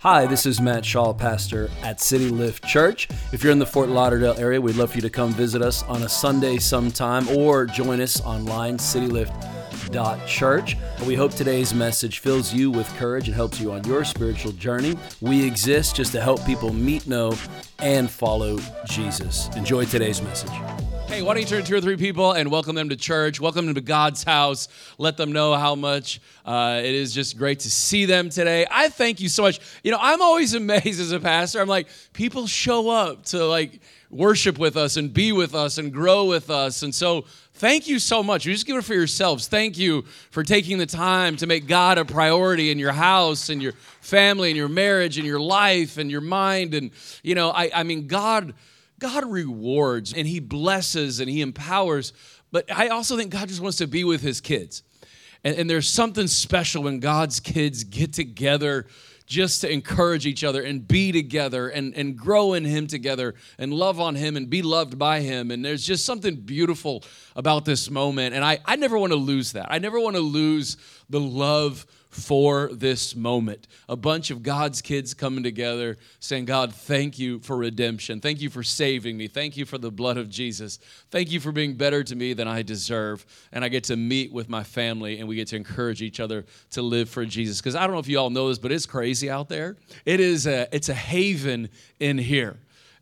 Hi, this is Matt Shaw, pastor at City Lift Church. If you're in the Fort Lauderdale area, we'd love for you to come visit us on a Sunday sometime or join us online, citylift.church. We hope today's message fills you with courage and helps you on your spiritual journey. We exist just to help people meet, know, and follow Jesus. Enjoy today's message. Hey, why don't you turn two or three people and welcome them to church? Welcome them to God's house. Let them know how much uh, it is just great to see them today. I thank you so much. You know, I'm always amazed as a pastor. I'm like, people show up to like worship with us and be with us and grow with us. And so, thank you so much. You just give it for yourselves. Thank you for taking the time to make God a priority in your house and your family and your marriage and your life and your mind. And, you know, I, I mean, God God rewards and He blesses and He empowers, but I also think God just wants to be with His kids. And, and there's something special when God's kids get together just to encourage each other and be together and, and grow in Him together and love on Him and be loved by Him. And there's just something beautiful about this moment. And I, I never want to lose that. I never want to lose the love for this moment. A bunch of God's kids coming together saying, God, thank you for redemption. Thank you for saving me. Thank you for the blood of Jesus. Thank you for being better to me than I deserve. And I get to meet with my family and we get to encourage each other to live for Jesus. Because I don't know if you all know this, but it's crazy out there. It is a, it's a haven in here.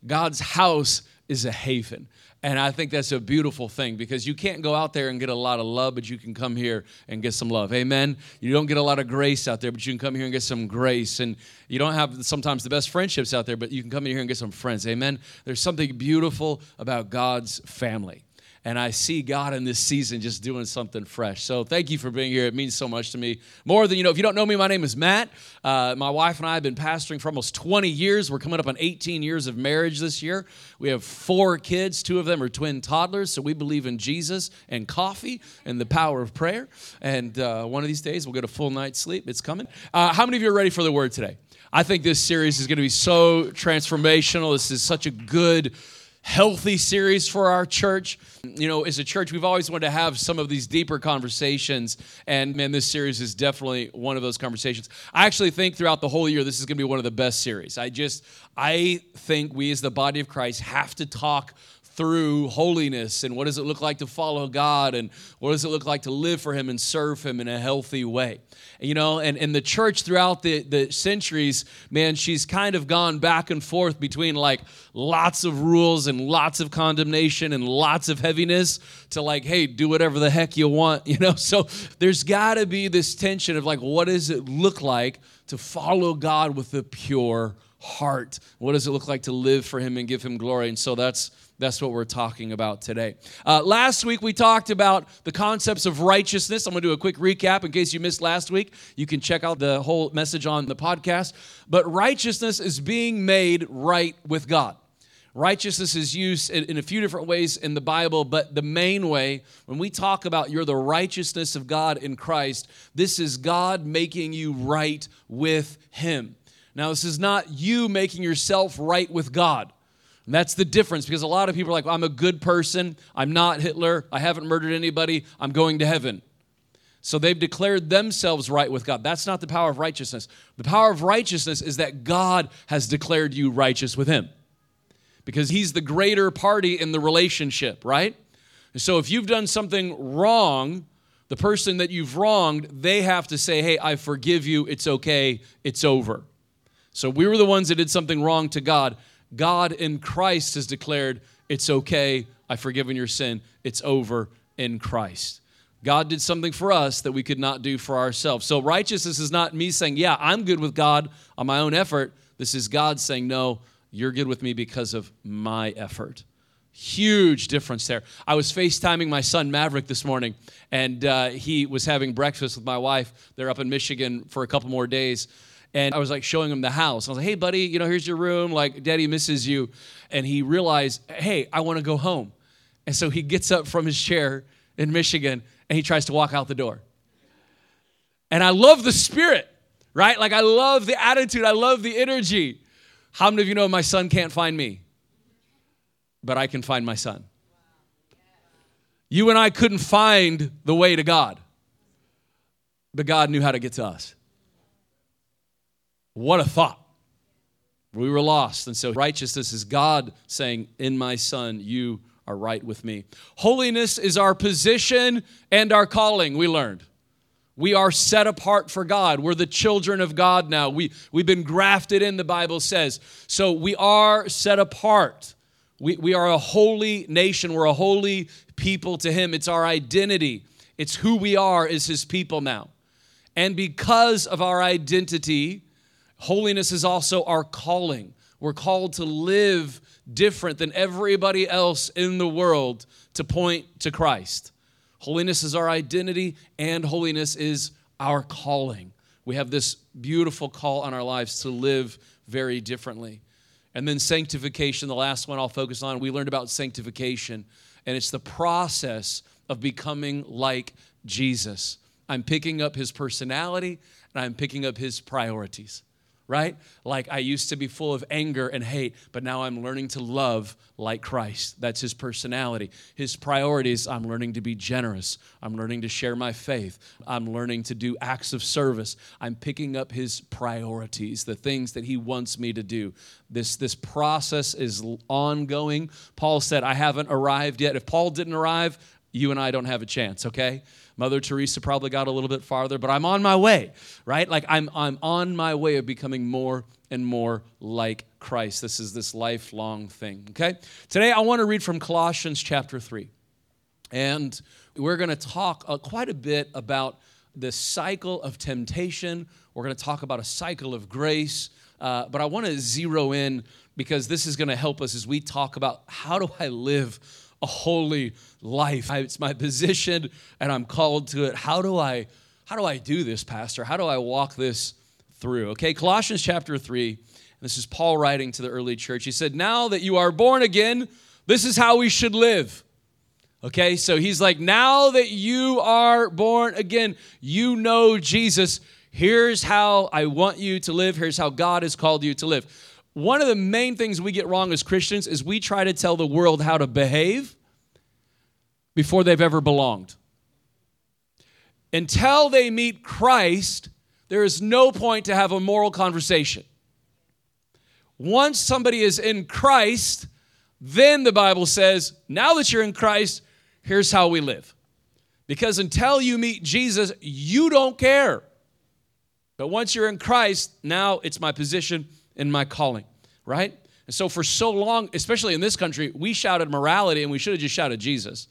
God's house is a haven. And I think that's a beautiful thing because you can't go out there and get a lot of love, but you can come here and get some love. Amen. You don't get a lot of grace out there, but you can come here and get some grace. And you don't have sometimes the best friendships out there, but you can come in here and get some friends. Amen. There's something beautiful about God's family and I see God in this season just doing something fresh. So thank you for being here. It means so much to me. More than you know, if you don't know me, my name is Matt. Uh, my wife and I have been pastoring for almost 20 years. We're coming up on 18 years of marriage this year. We have four kids, two of them are twin toddlers. So we believe in Jesus and coffee and the power of prayer. And uh, one of these days, we'll get a full night's sleep. It's coming. Uh, how many of you are ready for the word today? I think this series is going to be so transformational. This is such a good healthy series for our church. You know, as a church, we've always wanted to have some of these deeper conversations, and man, this series is definitely one of those conversations. I actually think throughout the whole year, this is going to be one of the best series. I just, I think we as the body of Christ have to talk through holiness and what does it look like to follow God and what does it look like to live for Him and serve Him in a healthy way. You know, and, and the church throughout the, the centuries, man, she's kind of gone back and forth between like lots of rules and lots of condemnation and lots of heaviness to like, hey, do whatever the heck you want, you know? So there's got to be this tension of like, what does it look like to follow God with a pure heart? What does it look like to live for Him and give Him glory? And so that's that's what we're talking about today. Uh, last week, we talked about the concepts of righteousness. I'm going to do a quick recap in case you missed last week. You can check out the whole message on the podcast. But righteousness is being made right with God. Righteousness is used in, a few different ways in the Bible, but the main way, when we talk about you're the righteousness of God in Christ, this is God making you right with Him. Now, this is not you making yourself right with God. And that's the difference because a lot of people are like, I'm a good person. I'm not Hitler. I haven't murdered anybody. I'm going to heaven. So they've declared themselves right with God. That's not the power of righteousness. The power of righteousness is that God has declared you righteous with Him because He's the greater party in the relationship, right? And so if you've done something wrong, the person that you've wronged, they have to say, Hey, I forgive you. It's okay. It's over. So we were the ones that did something wrong to God. God in Christ has declared, it's okay, I've forgiven your sin, it's over in Christ. God did something for us that we could not do for ourselves. So righteousness is not me saying, yeah, I'm good with God on my own effort. This is God saying, no, you're good with me because of my effort. Huge difference there. I was FaceTiming my son Maverick this morning, and uh, he was having breakfast with my wife. They're up in Michigan for a couple more days and I was like showing him the house. I was like, hey, buddy, you know, here's your room. Like, daddy misses you. And he realized, hey, I want to go home. And so he gets up from his chair in Michigan and he tries to walk out the door. And I love the spirit, right? Like, I love the attitude, I love the energy. How many of you know my son can't find me? But I can find my son. You and I couldn't find the way to God, but God knew how to get to us. What a thought. We were lost. And so righteousness is God saying, In my Son, you are right with me. Holiness is our position and our calling, we learned. We are set apart for God. We're the children of God now. We, we've been grafted in, the Bible says. So we are set apart. We, we are a holy nation. We're a holy people to Him. It's our identity, it's who we are as His people now. And because of our identity, holiness is also our calling. We're called to live different than everybody else in the world to point to Christ. Holiness is our identity, and holiness is our calling. We have this beautiful call on our lives to live very differently. And then sanctification, the last one I'll focus on. We learned about sanctification, and it's the process of becoming like Jesus. I'm picking up his personality and I'm picking up his priorities right? Like I used to be full of anger and hate, but now I'm learning to love like Christ. That's his personality. His priorities I'm learning to be generous. I'm learning to share my faith. I'm learning to do acts of service. I'm picking up his priorities, the things that he wants me to do. This, this process is ongoing. Paul said, I haven't arrived yet. If Paul didn't arrive, you and I don't have a chance, okay? Mother Teresa probably got a little bit farther, but I'm on my way, right? Like I'm, I'm on my way of becoming more and more like Christ. This is this lifelong thing, okay? Today I want to read from Colossians chapter 3. And we're going to talk uh, quite a bit about the cycle of temptation. We're going to talk about a cycle of grace. Uh, but I want to zero in because this is going to help us as we talk about how do I live a holy life. It's my position and I'm called to it. How do I how do I do this, pastor? How do I walk this through? Okay, Colossians chapter 3. This is Paul writing to the early church. He said, "Now that you are born again, this is how we should live." Okay? So he's like, "Now that you are born again, you know Jesus. Here's how I want you to live. Here's how God has called you to live." One of the main things we get wrong as Christians is we try to tell the world how to behave before they've ever belonged. Until they meet Christ, there is no point to have a moral conversation. Once somebody is in Christ, then the Bible says, now that you're in Christ, here's how we live. Because until you meet Jesus, you don't care. But once you're in Christ, now it's my position in my calling, right? And so for so long, especially in this country, we shouted morality and we should have just shouted Jesus.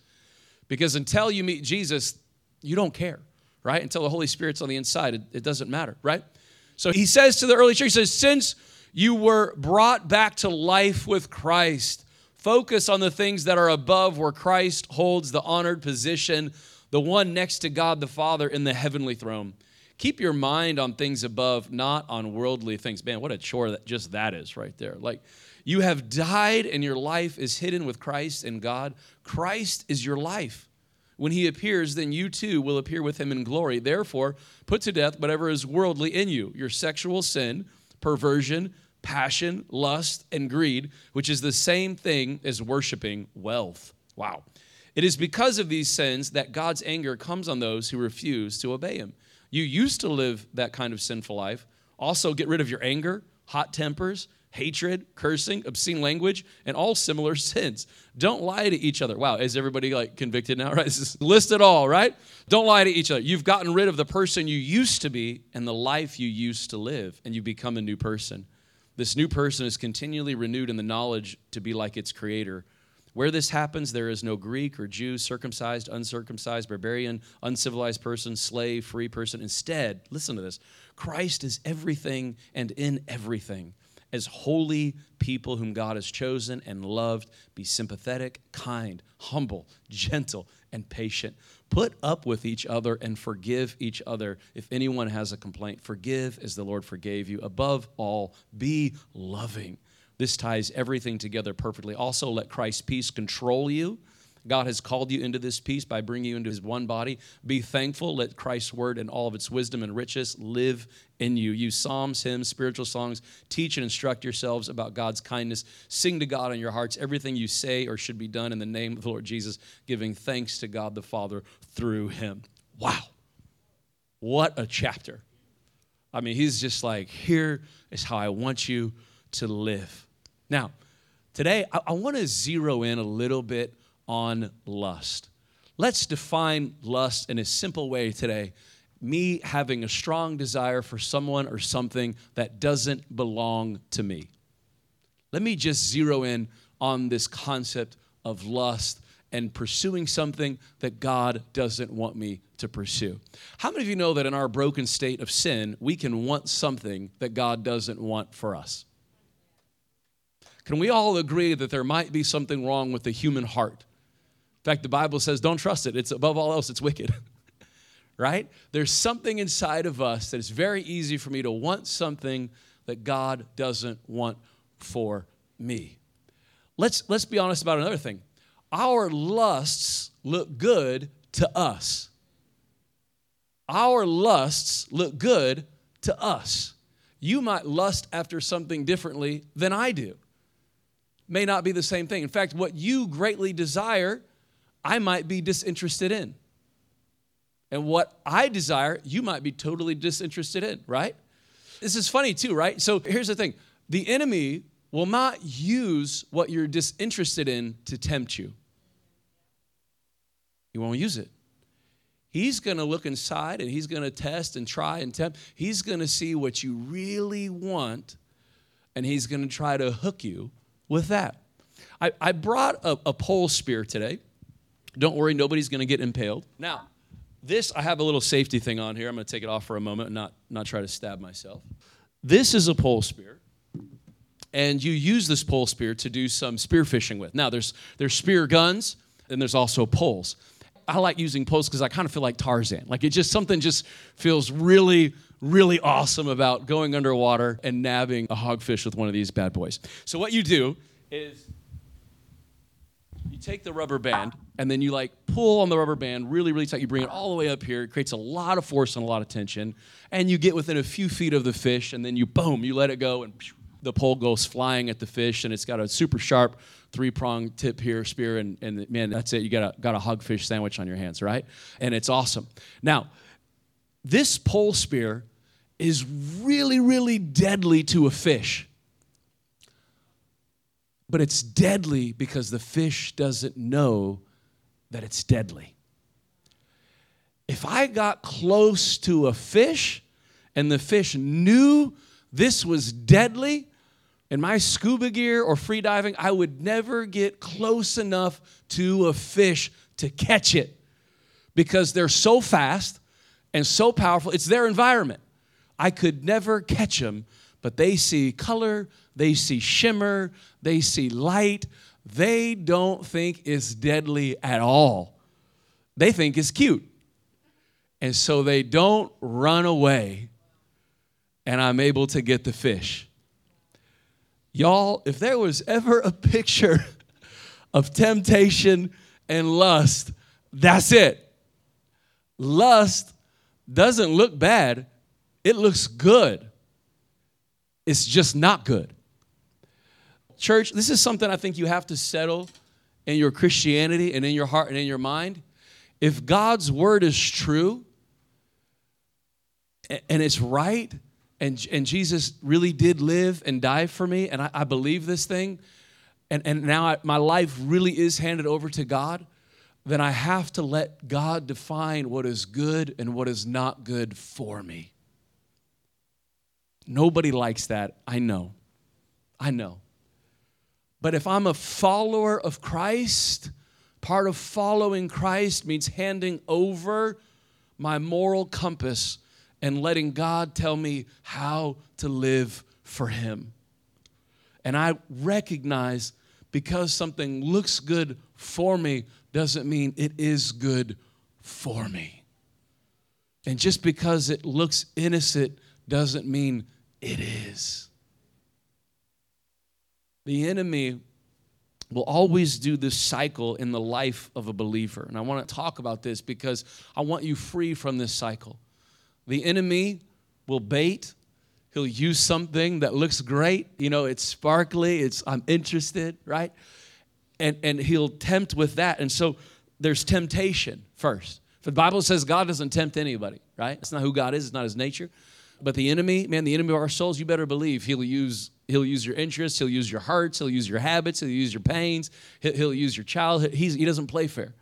Because until you meet Jesus, you don't care, right? Until the Holy Spirit's on the inside, it, it doesn't matter, right? So he says to the early church, he says, since you were brought back to life with Christ, focus on the things that are above where Christ holds the honored position, the one next to God the Father in the heavenly throne. Keep your mind on things above, not on worldly things. Man, what a chore that just that is right there. Like you have died and your life is hidden with Christ in God. Christ is your life. When he appears, then you too will appear with him in glory. Therefore, put to death whatever is worldly in you your sexual sin, perversion, passion, lust, and greed, which is the same thing as worshiping wealth. Wow. It is because of these sins that God's anger comes on those who refuse to obey him. You used to live that kind of sinful life. Also, get rid of your anger, hot tempers, hatred, cursing, obscene language, and all similar sins. Don't lie to each other. Wow, is everybody like convicted now? Right? This is list it all, right? Don't lie to each other. You've gotten rid of the person you used to be and the life you used to live, and you become a new person. This new person is continually renewed in the knowledge to be like its creator. Where this happens, there is no Greek or Jew, circumcised, uncircumcised, barbarian, uncivilized person, slave, free person. Instead, listen to this Christ is everything and in everything. As holy people whom God has chosen and loved, be sympathetic, kind, humble, gentle, and patient. Put up with each other and forgive each other. If anyone has a complaint, forgive as the Lord forgave you. Above all, be loving this ties everything together perfectly. Also, let Christ's peace control you. God has called you into this peace by bringing you into his one body. Be thankful. Let Christ's word and all of its wisdom and riches live in you. Use psalms, hymns, spiritual songs. Teach and instruct yourselves about God's kindness. Sing to God in your hearts everything you say or should be done in the name of the Lord Jesus, giving thanks to God the Father through him. Wow. What a chapter. I mean, he's just like, here is how I want you to live. Now, today I, I want to zero in a little bit on lust. Let's define lust in a simple way today. Me having a strong desire for someone or something that doesn't belong to me. Let me just zero in on this concept of lust and pursuing something that God doesn't want me to pursue. How many of you know that in our broken state of sin, we can want something that God doesn't want for us? Can we all agree that there might be something wrong with the human heart? In fact, the Bible says, don't trust it. It's above all else, it's wicked. right? There's something inside of us that it's very easy for me to want something that God doesn't want for me. Let's, let's be honest about another thing our lusts look good to us. Our lusts look good to us. You might lust after something differently than I do. May not be the same thing. In fact, what you greatly desire, I might be disinterested in. And what I desire, you might be totally disinterested in, right? This is funny too, right? So here's the thing the enemy will not use what you're disinterested in to tempt you. He won't use it. He's going to look inside and he's going to test and try and tempt. He's going to see what you really want and he's going to try to hook you with that. I, I brought a, a pole spear today. Don't worry, nobody's going to get impaled. Now, this, I have a little safety thing on here. I'm going to take it off for a moment and not, not try to stab myself. This is a pole spear and you use this pole spear to do some spear fishing with. Now, there's, there's spear guns, and there's also poles. I like using poles because I kind of feel like Tarzan. Like it just something just feels really, really awesome about going underwater and nabbing a hogfish with one of these bad boys. So what you do is you take the rubber band and then you like pull on the rubber band really, really tight. You bring it all the way up here. It creates a lot of force and a lot of tension. And you get within a few feet of the fish and then you boom, you let it go and the pole goes flying at the fish and it's got a super sharp three prong tip here, spear, and, and man, that's it. You got a, got a hogfish sandwich on your hands, right? And it's awesome. Now, this pole spear is really, really deadly to a fish. But it's deadly because the fish doesn't know that it's deadly. If I got close to a fish and the fish knew this was deadly, in my scuba gear or free diving, I would never get close enough to a fish to catch it because they're so fast and so powerful. It's their environment. I could never catch them, but they see color, they see shimmer, they see light. They don't think it's deadly at all. They think it's cute. And so they don't run away, and I'm able to get the fish. Y'all, if there was ever a picture of temptation and lust, that's it. Lust doesn't look bad, it looks good. It's just not good. Church, this is something I think you have to settle in your Christianity and in your heart and in your mind. If God's word is true and it's right, and, and Jesus really did live and die for me, and I, I believe this thing, and, and now I, my life really is handed over to God, then I have to let God define what is good and what is not good for me. Nobody likes that. I know. I know. But if I'm a follower of Christ, part of following Christ means handing over my moral compass and letting God tell me how to live for Him. And I recognize because something looks good for me doesn't mean it is good for me. And just because it looks innocent doesn't mean it is. The enemy will always do this cycle in the life of a believer. And I want to talk about this because I want you free from this cycle. The enemy will bait. He'll use something that looks great. You know, it's sparkly, it's I'm interested, right? And and he'll tempt with that. And so there's temptation first. the Bible says God doesn't tempt anybody, right? It's not who God is, it's not his nature. But the enemy, man, the enemy of our souls, you better believe he'll use he'll use your interests, he'll use your hearts, he'll use your habits, he'll use your pains, he'll, use your childhood. He's, he doesn't play fair.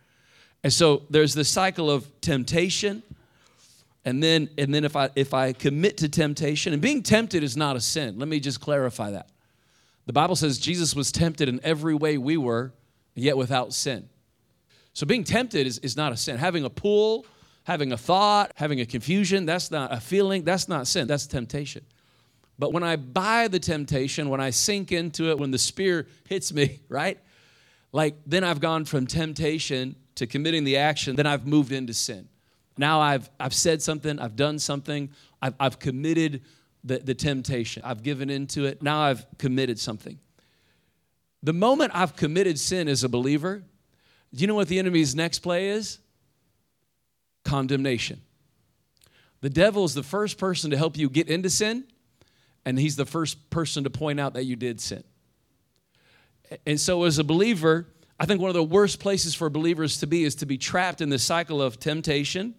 And so there's this cycle of temptation. And then, and then if I if I commit to temptation, and being tempted is not a sin. Let me just clarify that. The Bible says Jesus was tempted in every way we were, yet without sin. So being tempted is, is not a sin. Having a pull, having a thought, having a confusion, that's not a feeling, that's not sin, that's temptation. But when I buy the temptation, when I sink into it, when the spear hits me, right? Like then I've gone from temptation to committing the action, then I've moved into sin. Now I've, I've said something, I've done something, I've, I've committed the, the temptation, I've given into it, now I've committed something. The moment I've committed sin as a believer, do you know what the enemy's next play is? Condemnation. The devil is the first person to help you get into sin, and he's the first person to point out that you did sin. And so, as a believer, I think one of the worst places for believers to be is to be trapped in the cycle of temptation.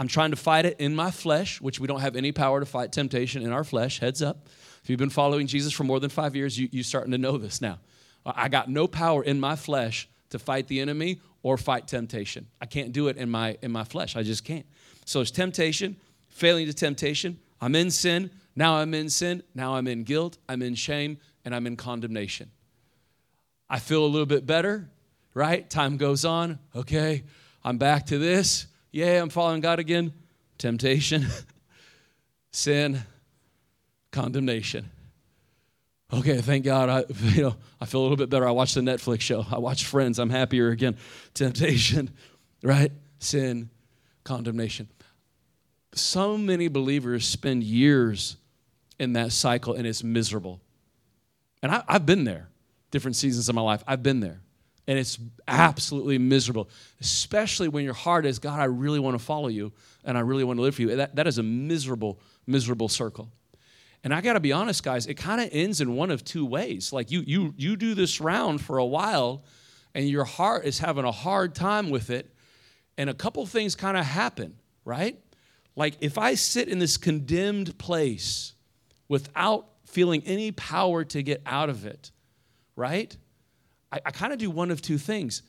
I'm trying to fight it in my flesh, which we don't have any power to fight temptation in our flesh. Heads up. If you've been following Jesus for more than five years, you, you're starting to know this now. I got no power in my flesh to fight the enemy or fight temptation. I can't do it in my in my flesh. I just can't. So it's temptation, failing to temptation. I'm in sin. Now I'm in sin. Now I'm in guilt. I'm in shame and I'm in condemnation. I feel a little bit better, right? Time goes on. Okay, I'm back to this. Yeah, I'm following God again. Temptation, sin, condemnation. Okay, thank God. I, you know, I feel a little bit better. I watched the Netflix show. I watched Friends. I'm happier again. Temptation, right? Sin, condemnation. So many believers spend years in that cycle and it's miserable. And I, I've been there, different seasons of my life. I've been there. And it's absolutely miserable, especially when your heart is, God, I really want to follow you and I really want to live for you. That, that is a miserable, miserable circle. And I got to be honest, guys, it kind of ends in one of two ways. Like you, you, you do this round for a while, and your heart is having a hard time with it, and a couple things kind of happen, right? Like if I sit in this condemned place without feeling any power to get out of it, right? I, I kind of do one of two things.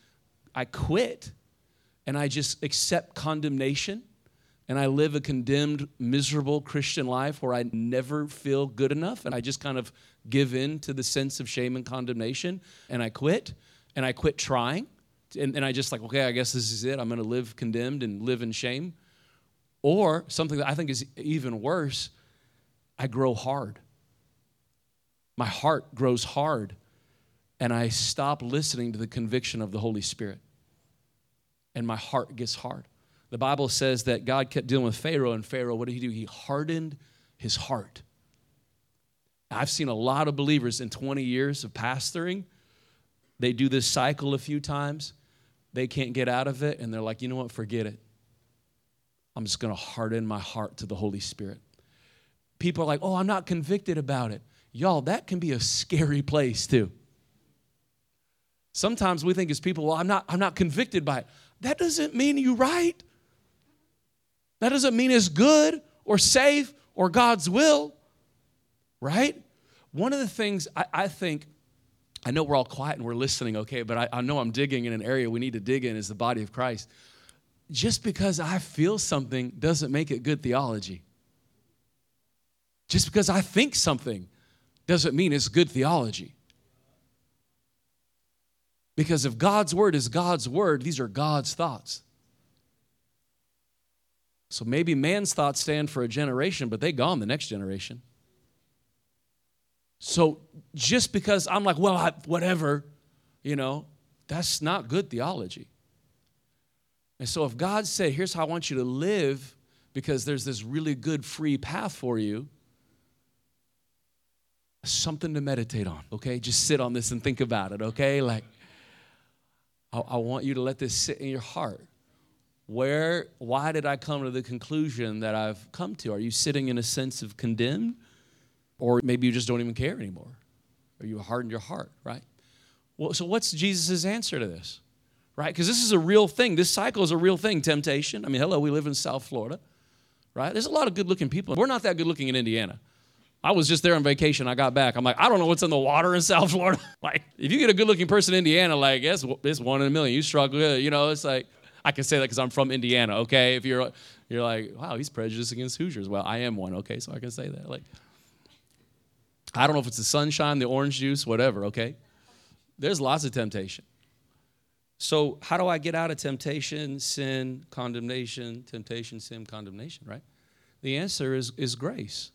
I quit and I just accept condemnation and I live a condemned, miserable Christian life where I never feel good enough and I just kind of give in to the sense of shame and condemnation and I quit and I quit trying and, and I just like, okay, I guess this is it. I'm going to live condemned and live in shame. Or something that I think is even worse, I grow hard. My heart grows hard and I stop listening to the conviction of the Holy Spirit and my heart gets hard. The Bible says that God kept dealing with Pharaoh, and Pharaoh, what did he do? He hardened his heart. I've seen a lot of believers in 20 years of pastoring. They do this cycle a few times. They can't get out of it, and they're like, you know what? Forget it. I'm just going to harden my heart to the Holy Spirit. People are like, oh, I'm not convicted about it. Y'all, that can be a scary place too. Sometimes we think as people, well, I'm not, I'm not convicted by it. That doesn't mean you're right. That doesn't mean it's good or safe or God's will, right? One of the things I, I think, I know we're all quiet and we're listening, okay, but I, I know I'm digging in an area we need to dig in is the body of Christ. Just because I feel something doesn't make it good theology. Just because I think something doesn't mean it's good theology. Because if God's word is God's word, these are God's thoughts. So maybe man's thoughts stand for a generation, but they gone the next generation. So just because I'm like, well, I, whatever, you know, that's not good theology. And so if God said, here's how I want you to live, because there's this really good free path for you, something to meditate on, okay? Just sit on this and think about it, okay? Like, I, I want you to let this sit in your heart where why did i come to the conclusion that i've come to are you sitting in a sense of condemned or maybe you just don't even care anymore or you hardened your heart right well so what's jesus' answer to this right because this is a real thing this cycle is a real thing temptation i mean hello we live in south florida right? There's a lot of good looking people. We're not that good looking in Indiana. I was just there on vacation. I got back. I'm like, I don't know what's in the water in South Florida. like, if you get a good looking person in Indiana, like, it's, it's one in a million. You struggle, you know, it's like, I can say that because I'm from Indiana, okay? If you're, you're like, wow, he's prejudiced against Hoosiers. Well, I am one, okay? So I can say that. Like, I don't know if it's the sunshine, the orange juice, whatever, okay? There's lots of temptation. So, how do I get out of temptation, sin, condemnation, temptation, sin, condemnation, right? The answer is, is grace.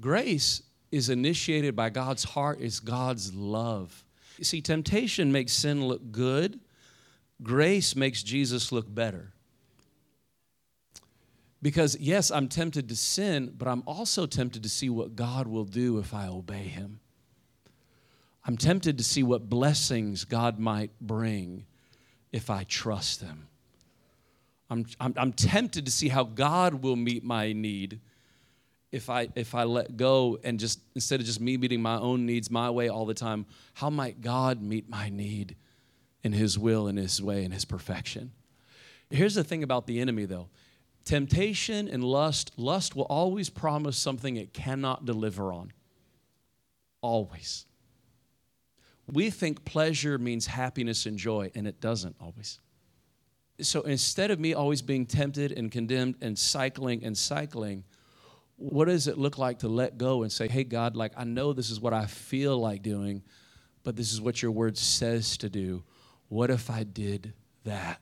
Grace is initiated by God's heart, it's God's love. You see, temptation makes sin look good, grace makes Jesus look better. Because, yes, I'm tempted to sin, but I'm also tempted to see what God will do if I obey Him. I'm tempted to see what blessings God might bring if I trust Him. I'm, I'm, I'm tempted to see how God will meet my need if I, if I let go and just, instead of just me meeting my own needs my way all the time, how might God meet my need in His will, in His way, in His perfection? Here's the thing about the enemy, though Temptation and lust, lust will always promise something it cannot deliver on. Always. We think pleasure means happiness and joy, and it doesn't always. So instead of me always being tempted and condemned and cycling and cycling, what does it look like to let go and say, hey, God, like I know this is what I feel like doing, but this is what your word says to do. What if I did that?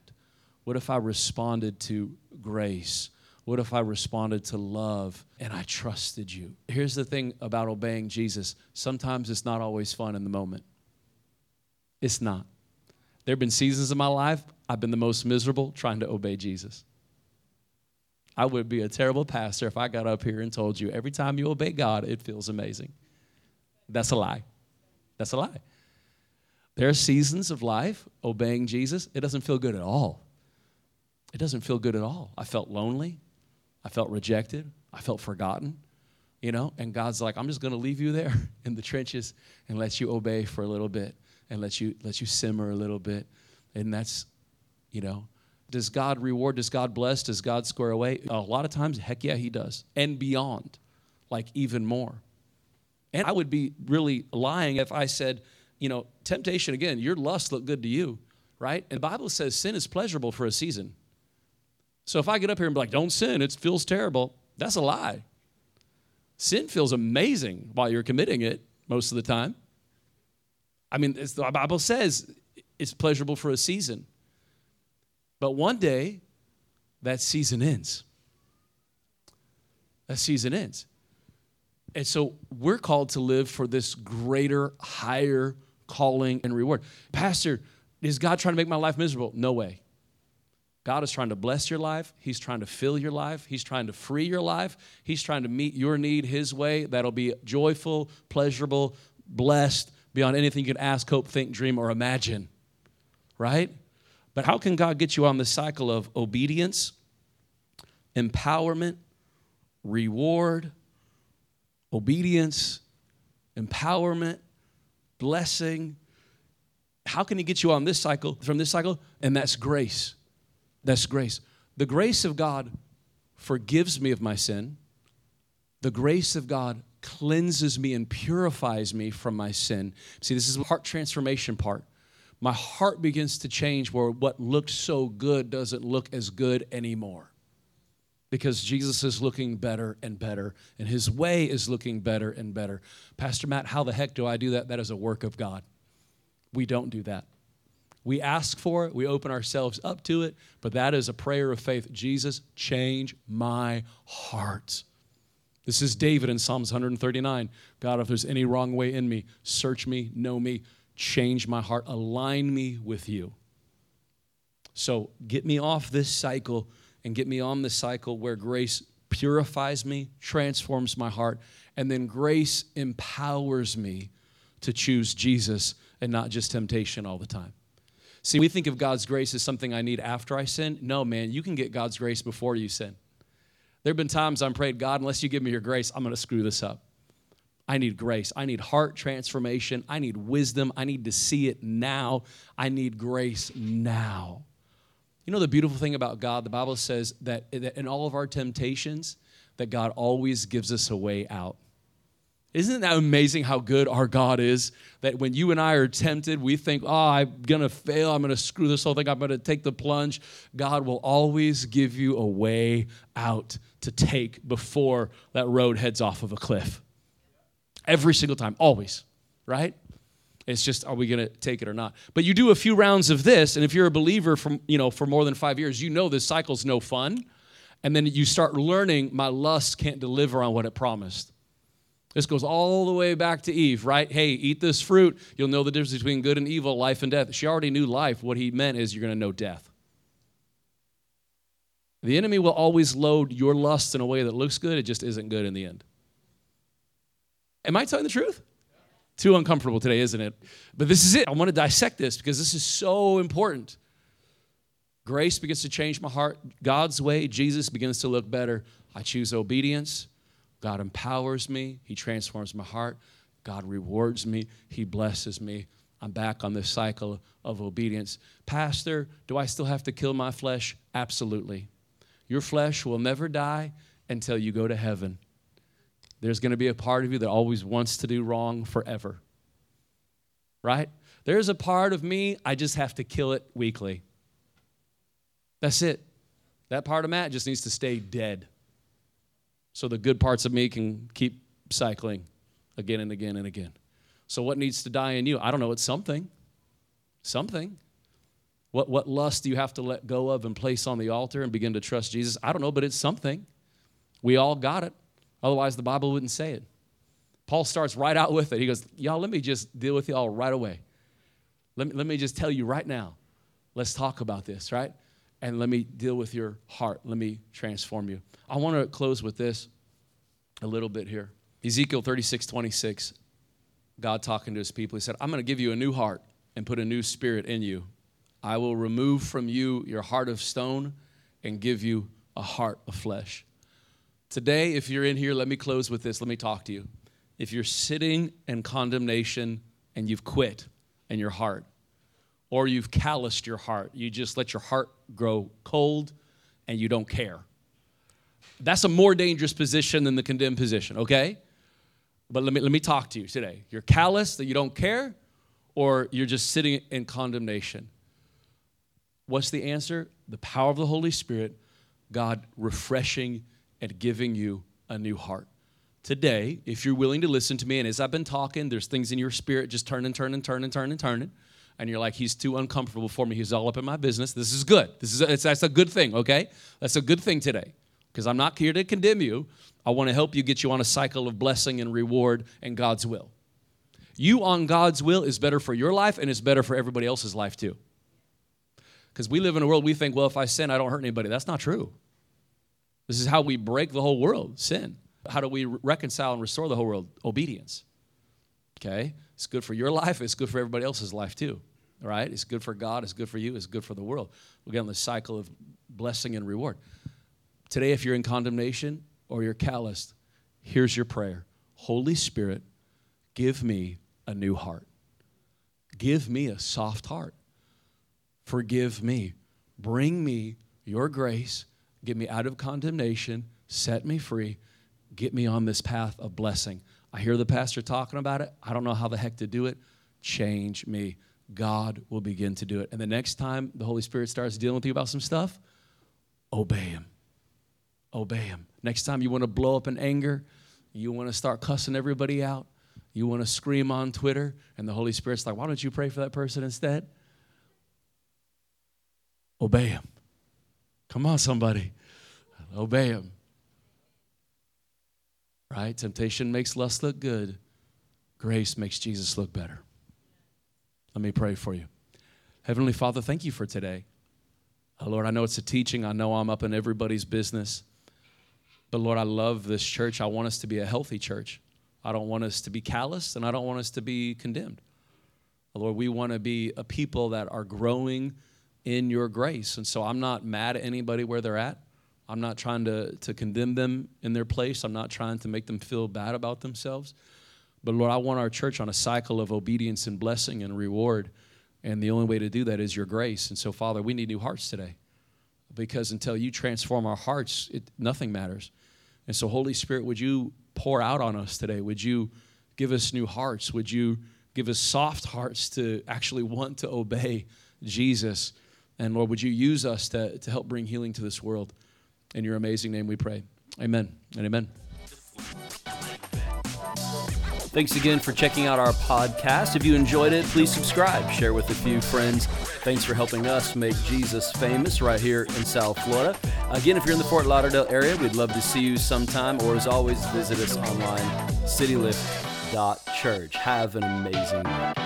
What if I responded to grace? What if I responded to love and I trusted you? Here's the thing about obeying Jesus sometimes it's not always fun in the moment. It's not. There have been seasons in my life I've been the most miserable trying to obey Jesus. I would be a terrible pastor if I got up here and told you every time you obey God, it feels amazing. That's a lie. That's a lie. There are seasons of life obeying Jesus, it doesn't feel good at all it doesn't feel good at all. I felt lonely. I felt rejected. I felt forgotten, you know? And God's like, I'm just going to leave you there in the trenches and let you obey for a little bit and let you let you simmer a little bit. And that's, you know, does God reward? Does God bless? Does God square away? A lot of times, heck yeah, He does. And beyond, like even more. And I would be really lying if I said, you know, temptation, again, your lust look good to you, right? And the Bible says sin is pleasurable for a season. So if I get up here and be like, don't sin, it feels terrible, that's a lie. Sin feels amazing while you're committing it most of the time. I mean, the Bible says it's pleasurable for a season. But one day, that season ends. That season ends. And so we're called to live for this greater, higher calling and reward. Pastor, is God trying to make my life miserable? No way. God is trying to bless your life. He's trying to fill your life. He's trying to free your life. He's trying to meet your need His way that'll be joyful, pleasurable, blessed beyond anything you can ask, hope, think, dream, or imagine. Right? But how can God get you on the cycle of obedience, empowerment, reward, obedience, empowerment, blessing? How can He get you on this cycle, from this cycle? And that's grace. That's grace. The grace of God forgives me of my sin. The grace of God cleanses me and purifies me from my sin. See, this is the heart transformation part. My heart begins to change where what looked so good doesn't look as good anymore. Because Jesus is looking better and better, and his way is looking better and better. Pastor Matt, how the heck do I do that? That is a work of God. We don't do that. We ask for it, we open ourselves up to it, but that is a prayer of faith. Jesus, change my heart. This is David in Psalms 139. God, if there's any wrong way in me, search me, know me, change my heart, align me with you. So get me off this cycle and get me on the cycle where grace purifies me, transforms my heart, and then grace empowers me to choose Jesus and not just temptation all the time. See, we think of God's grace as something I need after I sin. No, man, you can get God's grace before you sin. There have been times I'm prayed, God, unless you give me your grace, I'm going to screw this up. I need grace. I need heart transformation. I need wisdom. I need to see it now. I need grace now. You know the beautiful thing about God? The Bible says that in all of our temptations, that God always gives us a way out. Isn't that amazing how good our God is? That when you and I are tempted, we think, oh, I'm going to fail. I'm going to screw this whole thing. I'm going to take the plunge. God will always give you a way out to take before that road heads off of a cliff. Every single time, always, right? It's just, are we going to take it or not? But you do a few rounds of this, and if you're a believer from, you know, for more than five years, you know this cycle's no fun. And then you start learning my lust can't deliver on what it promised. This goes all the way back to Eve, right? Hey, eat this fruit. You'll know the difference between good and evil, life and death. She already knew life. What he meant is you're going to know death. The enemy will always load your lust in a way that looks good, it just isn't good in the end. Am I telling the truth? Too uncomfortable today, isn't it? But this is it. I want to dissect this because this is so important. Grace begins to change my heart. God's way, Jesus begins to look better. I choose obedience. God empowers me. He transforms my heart. God rewards me. He blesses me. I'm back on this cycle of obedience. Pastor, do I still have to kill my flesh? Absolutely. Your flesh will never die until you go to heaven. There's going to be a part of you that always wants to do wrong forever. Right? There's a part of me, I just have to kill it weekly. That's it. That part of Matt just needs to stay dead so the good parts of me can keep cycling again and again and again. So, what needs to die in you? I don't know. It's something. Something. What, what lust do you have to let go of and place on the altar and begin to trust Jesus? I don't know, but it's something. We all got it. Otherwise, the Bible wouldn't say it. Paul starts right out with it. He goes, Y'all, let me just deal with y'all right away. Let me, let me just tell you right now. Let's talk about this, right? And let me deal with your heart. Let me transform you. I want to close with this a little bit here. Ezekiel 36, 26, God talking to his people, he said, I'm going to give you a new heart and put a new spirit in you. I will remove from you your heart of stone and give you a heart of flesh. Today, if you're in here, let me close with this. Let me talk to you. If you're sitting in condemnation and you've quit in your heart, or you've calloused your heart, you just let your heart grow cold and you don't care. That's a more dangerous position than the condemned position, okay? But let me, let me talk to you today. You're callous that you don't care, or you're just sitting in condemnation. What's the answer? The power of the Holy Spirit, God refreshing and giving you a new heart. Today, if you're willing to listen to me, and as I've been talking, there's things in your spirit just turning, turning, turning, turning, turning, and you're like, he's too uncomfortable for me. He's all up in my business. This is good. This is a, that's a good thing, okay? That's a good thing today because I'm not here to condemn you. I want to help you get you on a cycle of blessing and reward and God's will. You on God's will is better for your life and it's better for everybody else's life too. Because we live in a world we think, well, if I sin, I don't hurt anybody. That's not true. This is how we break the whole world sin. How do we reconcile and restore the whole world? Obedience. Okay? It's good for your life, it's good for everybody else's life too. All right? It's good for God, it's good for you, it's good for the world. We get on the cycle of blessing and reward. Today, if you're in condemnation or you're calloused, here's your prayer Holy Spirit, give me a new heart. Give me a soft heart. Forgive me. Bring me your grace Get me out of condemnation, set me free, get me on this path of blessing. I hear the pastor talking about it. I don't know how the heck to do it. Change me. God will begin to do it. And the next time the Holy Spirit starts dealing with you about some stuff, obey Him. Obey Him. Next time you want to blow up in anger, you want to start cussing everybody out, you want to scream on Twitter, and the Holy Spirit's like, why don't you pray for that person instead? Obey Him. Come on, somebody. Obey him. Right? Temptation makes lust look good, grace makes Jesus look better. Let me pray for you. Heavenly Father, thank you for today. Uh, Lord, I know it's a teaching. I know I'm up in everybody's business. But Lord, I love this church. I want us to be a healthy church. I don't want us to be callous and I don't want us to be condemned. Lord, we want to be a people that are growing in your grace. And so I'm not mad at anybody where they're at. I'm not trying to, to condemn them in their place. I'm not trying to make them feel bad about themselves. But Lord, I want our church on a cycle of obedience and blessing and reward. And the only way to do that is your grace. And so, Father, we need new hearts today. because until you transform our hearts, it, nothing matters. And so, Holy Spirit, would you pour out on us today? Would you give us new hearts? Would you give us soft hearts to actually want to obey Jesus? And Lord, would you use us to, to help bring healing to this world? In your amazing name we pray. Amen and amen. Thanks again for checking out our podcast. If you enjoyed it, please subscribe, share with a few friends. Thanks for helping us make Jesus famous right here in South Florida. Again, if you're in the Fort Lauderdale area, we'd love to see you sometime, or as always, visit us online, citylift.church. Have an amazing night.